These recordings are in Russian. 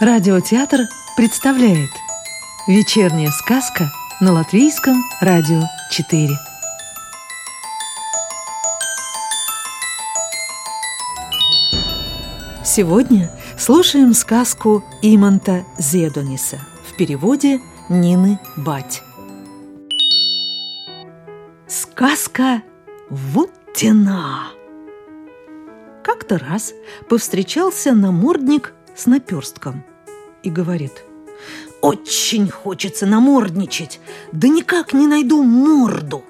Радиотеатр представляет Вечерняя сказка на Латвийском радио 4 Сегодня слушаем сказку Иманта Зедониса в переводе Нины Бать. Сказка Вуттина. Как-то раз повстречался намордник с наперстком и говорит «Очень хочется намордничать, да никак не найду морду».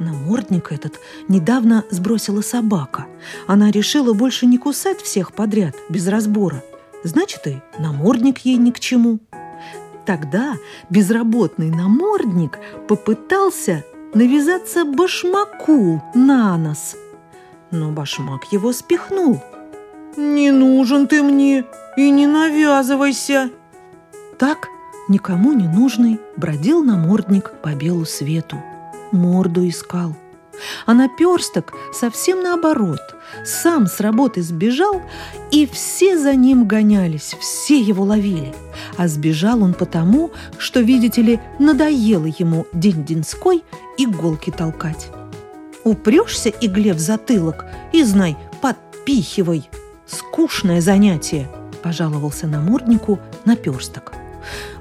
Намордник этот недавно сбросила собака. Она решила больше не кусать всех подряд, без разбора. Значит, и намордник ей ни к чему. Тогда безработный намордник попытался навязаться башмаку на нос. Но башмак его спихнул. «Не нужен ты мне и не навязывайся!» Так, никому не нужный, бродил намордник по белу свету. Морду искал. А наперсток совсем наоборот. Сам с работы сбежал, и все за ним гонялись, все его ловили. А сбежал он потому, что, видите ли, надоело ему день-деньской иголки толкать. Упрешься игле в затылок и, знай, подпихивай. Скучное занятие, пожаловался наморднику наперсток.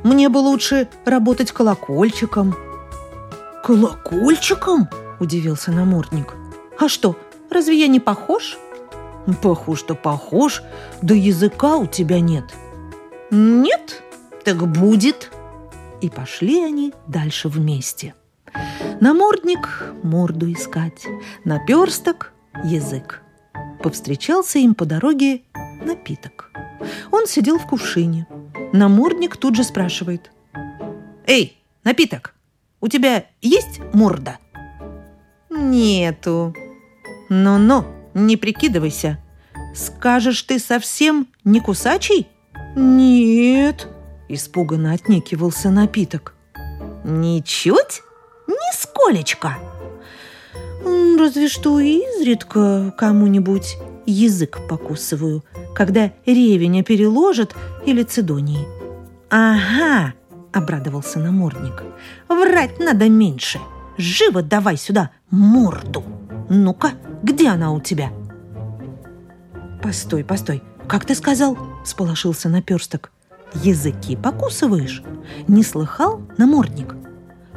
Мне бы лучше работать колокольчиком. Колокольчиком? Удивился намордник. А что, разве я не похож? Похож-то похож, да языка у тебя нет. Нет? Так будет. И пошли они дальше вместе. Намордник – морду искать, наперсток – язык. Повстречался им по дороге напиток. Он сидел в кувшине. Намордник тут же спрашивает. «Эй, напиток, у тебя есть морда?» «Нету». «Ну-ну, не прикидывайся. Скажешь, ты совсем не кусачий?» «Нет», – испуганно отнекивался напиток. «Ничуть? Нисколечко!» «Разве что изредка кому-нибудь язык покусываю, когда ревеня переложит или цидонии». «Ага!» – обрадовался намордник. «Врать надо меньше. Живо давай сюда морду. Ну-ка, где она у тебя?» «Постой, постой, как ты сказал?» – сполошился наперсток. «Языки покусываешь? Не слыхал, намордник?»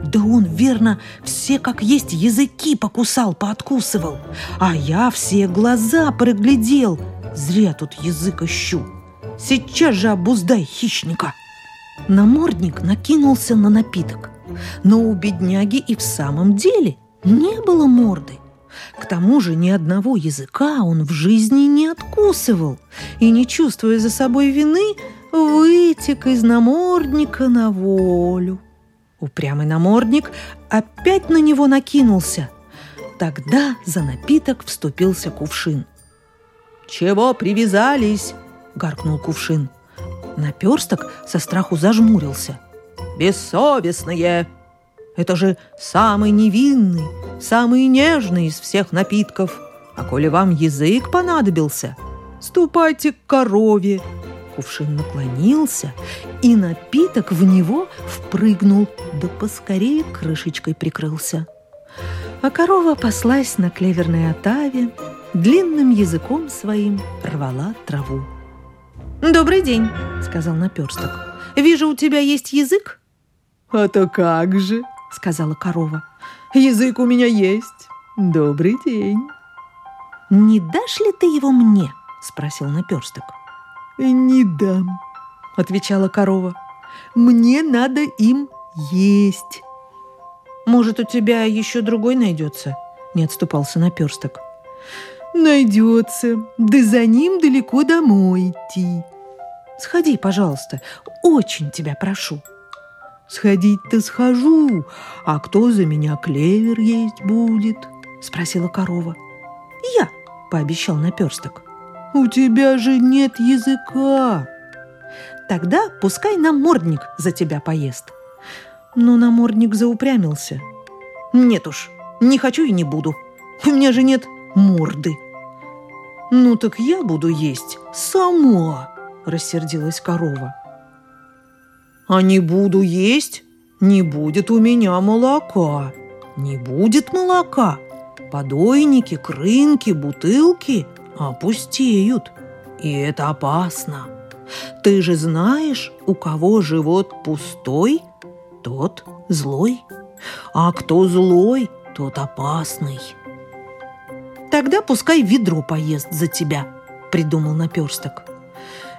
Да он, верно, все как есть языки покусал, пооткусывал. А я все глаза проглядел. Зря тут язык ищу. Сейчас же обуздай хищника. Намордник накинулся на напиток. Но у бедняги и в самом деле не было морды. К тому же ни одного языка он в жизни не откусывал и, не чувствуя за собой вины, вытек из намордника на волю. Упрямый намордник опять на него накинулся. Тогда за напиток вступился кувшин. «Чего привязались?» – гаркнул кувшин. Наперсток со страху зажмурился. «Бессовестные! Это же самый невинный, самый нежный из всех напитков. А коли вам язык понадобился, ступайте к корове, Кувшин наклонился, и напиток в него впрыгнул, да поскорее крышечкой прикрылся. А корова паслась на клеверной отаве, длинным языком своим рвала траву. «Добрый день», — сказал наперсток. «Вижу, у тебя есть язык?» «А то как же», — сказала корова. «Язык у меня есть. Добрый день». «Не дашь ли ты его мне?» — спросил наперсток. «Не дам», — отвечала корова. «Мне надо им есть». «Может, у тебя еще другой найдется?» — не отступался наперсток. «Найдется, да за ним далеко домой идти». «Сходи, пожалуйста, очень тебя прошу». «Сходить-то схожу, а кто за меня клевер есть будет?» — спросила корова. «Я», — пообещал наперсток. У тебя же нет языка. Тогда пускай намордник за тебя поест. Но намордник заупрямился. Нет уж, не хочу и не буду. У меня же нет морды. Ну так я буду есть сама, рассердилась корова. А не буду есть, не будет у меня молока. Не будет молока. Подойники, крынки, бутылки опустеют. И это опасно. Ты же знаешь, у кого живот пустой, тот злой. А кто злой, тот опасный. Тогда пускай ведро поест за тебя, придумал наперсток.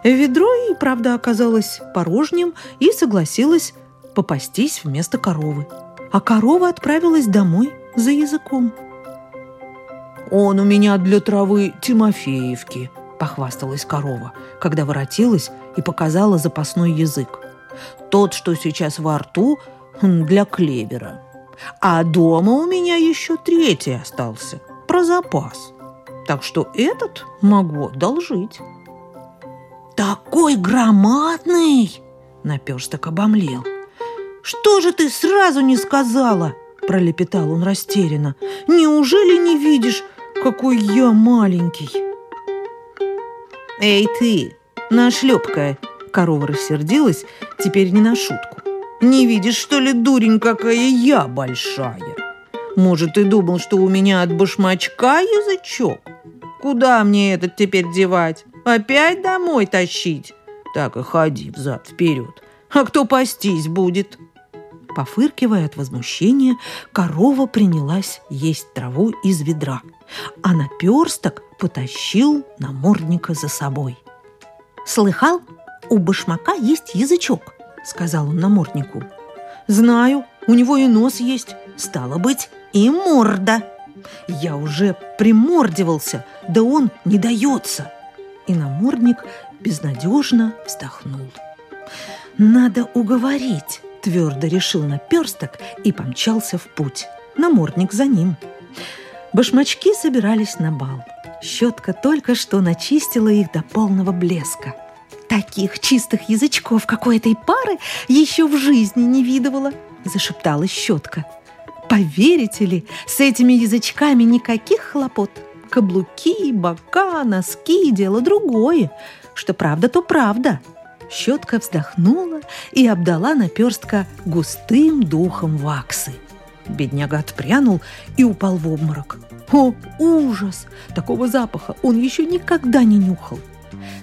Ведро и правда оказалось порожним и согласилась попастись вместо коровы. А корова отправилась домой за языком. «Он у меня для травы Тимофеевки», – похвасталась корова, когда воротилась и показала запасной язык. «Тот, что сейчас во рту, для клевера. А дома у меня еще третий остался, про запас. Так что этот могу одолжить». «Такой громадный!» – наперсток обомлел. «Что же ты сразу не сказала?» – пролепетал он растерянно. «Неужели не видишь, какой я маленький?» «Эй ты, нашлепкая!» Корова рассердилась, теперь не на шутку. «Не видишь, что ли, дурень, какая я большая? Может, ты думал, что у меня от башмачка язычок? Куда мне этот теперь девать? Опять домой тащить? Так и ходи взад-вперед. А кто пастись будет?» Пофыркивая от возмущения, корова принялась есть траву из ведра, а наперсток потащил намордника за собой. «Слыхал, у башмака есть язычок», — сказал он наморднику. «Знаю, у него и нос есть, стало быть, и морда. Я уже примордивался, да он не дается» и намордник безнадежно вздохнул. «Надо уговорить», – твердо решил наперсток и помчался в путь. Намордник за ним. Башмачки собирались на бал. Щетка только что начистила их до полного блеска. «Таких чистых язычков, как у этой пары, еще в жизни не видывала», – зашептала щетка. «Поверите ли, с этими язычками никаких хлопот – Каблуки, бока, носки – дело другое. Что правда, то правда. Щетка вздохнула и обдала наперстка густым духом ваксы. Бедняга отпрянул и упал в обморок. О, ужас! Такого запаха он еще никогда не нюхал.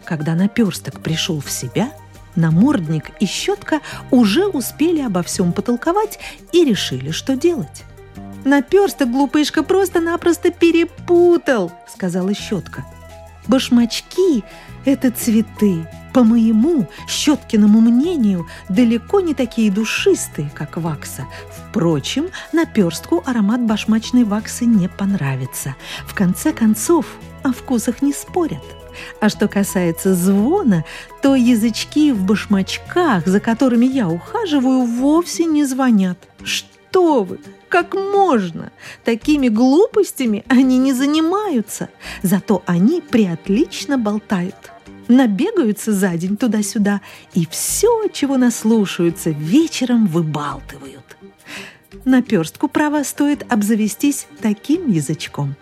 Когда наперсток пришел в себя, намордник и щетка уже успели обо всем потолковать и решили, что делать. Наперсток, глупышка, просто-напросто перепутал, сказала щетка. Башмачки – это цветы. По моему щеткиному мнению, далеко не такие душистые, как вакса. Впрочем, наперстку аромат башмачной ваксы не понравится. В конце концов, о вкусах не спорят. А что касается звона, то язычки в башмачках, за которыми я ухаживаю, вовсе не звонят. Что вы! как можно? Такими глупостями они не занимаются. Зато они приотлично болтают. Набегаются за день туда-сюда и все, чего наслушаются, вечером выбалтывают. На перстку права стоит обзавестись таким язычком.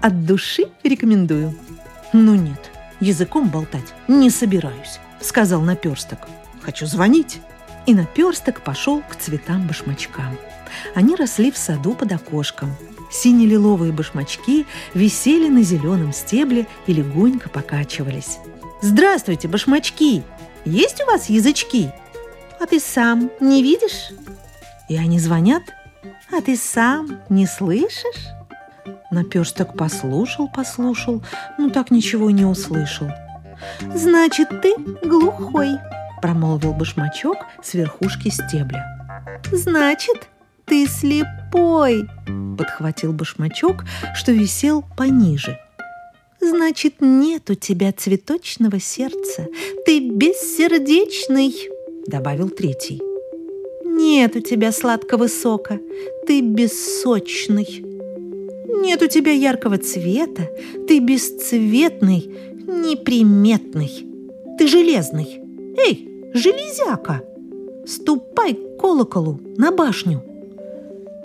От души рекомендую. Ну нет, языком болтать не собираюсь, сказал наперсток. Хочу звонить. И наперсток пошел к цветам-башмачкам. Они росли в саду под окошком. Сине-лиловые башмачки висели на зеленом стебле и легонько покачивались. «Здравствуйте, башмачки! Есть у вас язычки?» «А ты сам не видишь?» И они звонят. «А ты сам не слышишь?» Наперсток послушал, послушал, но так ничего не услышал. «Значит, ты глухой», – промолвил башмачок с верхушки стебля. «Значит, ты слепой!» – подхватил башмачок, что висел пониже. «Значит, нет у тебя цветочного сердца. Ты бессердечный!» – добавил третий. «Нет у тебя сладкого сока. Ты бессочный!» «Нет у тебя яркого цвета. Ты бесцветный, неприметный. Ты железный. Эй, железяка!» Ступай к колоколу на башню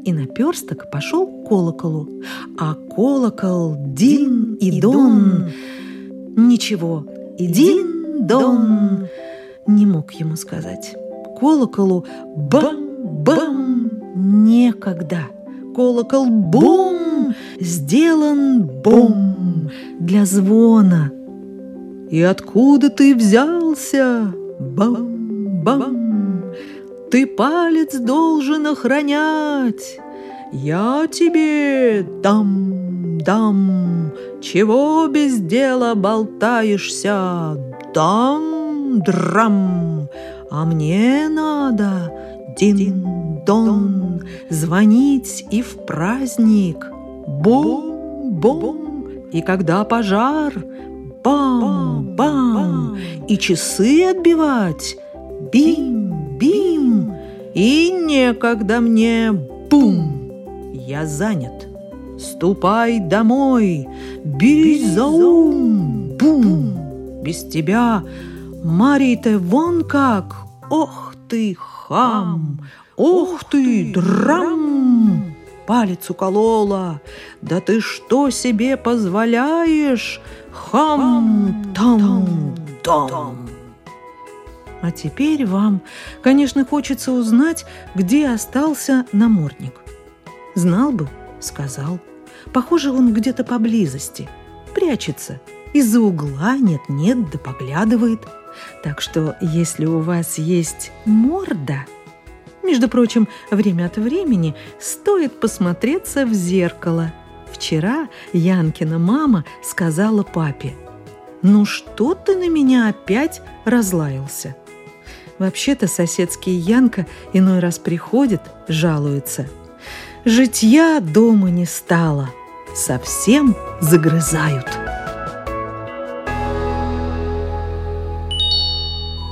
и наперсток пошел к колоколу, а колокол дин и дон. Ничего, и дин, Дин-дон. Не мог ему сказать. Колоколу бам-бам некогда. Колокол бум сделан бум для звона. И откуда ты взялся? Бам-бам. Ты палец должен охранять. Я тебе дам, дам. Чего без дела болтаешься? Дам, драм. А мне надо дин-дон звонить и в праздник. Бум-бум. И когда пожар, бам-бам. И часы отбивать, бим-бим. И некогда мне, бум. Я занят. Ступай домой, бери за ум, бум. Без тебя, Марий-то вон как, ох ты, хам, ох ты, драм. Палец уколола, да ты что себе позволяешь, хам-там-там. А теперь вам, конечно, хочется узнать, где остался намордник. Знал бы, сказал. Похоже, он где-то поблизости. Прячется. Из-за угла нет-нет, да поглядывает. Так что, если у вас есть морда... Между прочим, время от времени стоит посмотреться в зеркало. Вчера Янкина мама сказала папе, «Ну что ты на меня опять разлаялся?» Вообще-то соседский Янка иной раз приходит, жалуется – Житья дома не стало, совсем загрызают.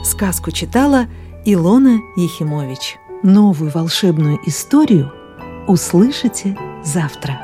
Сказку читала Илона Ехимович. Новую волшебную историю услышите завтра.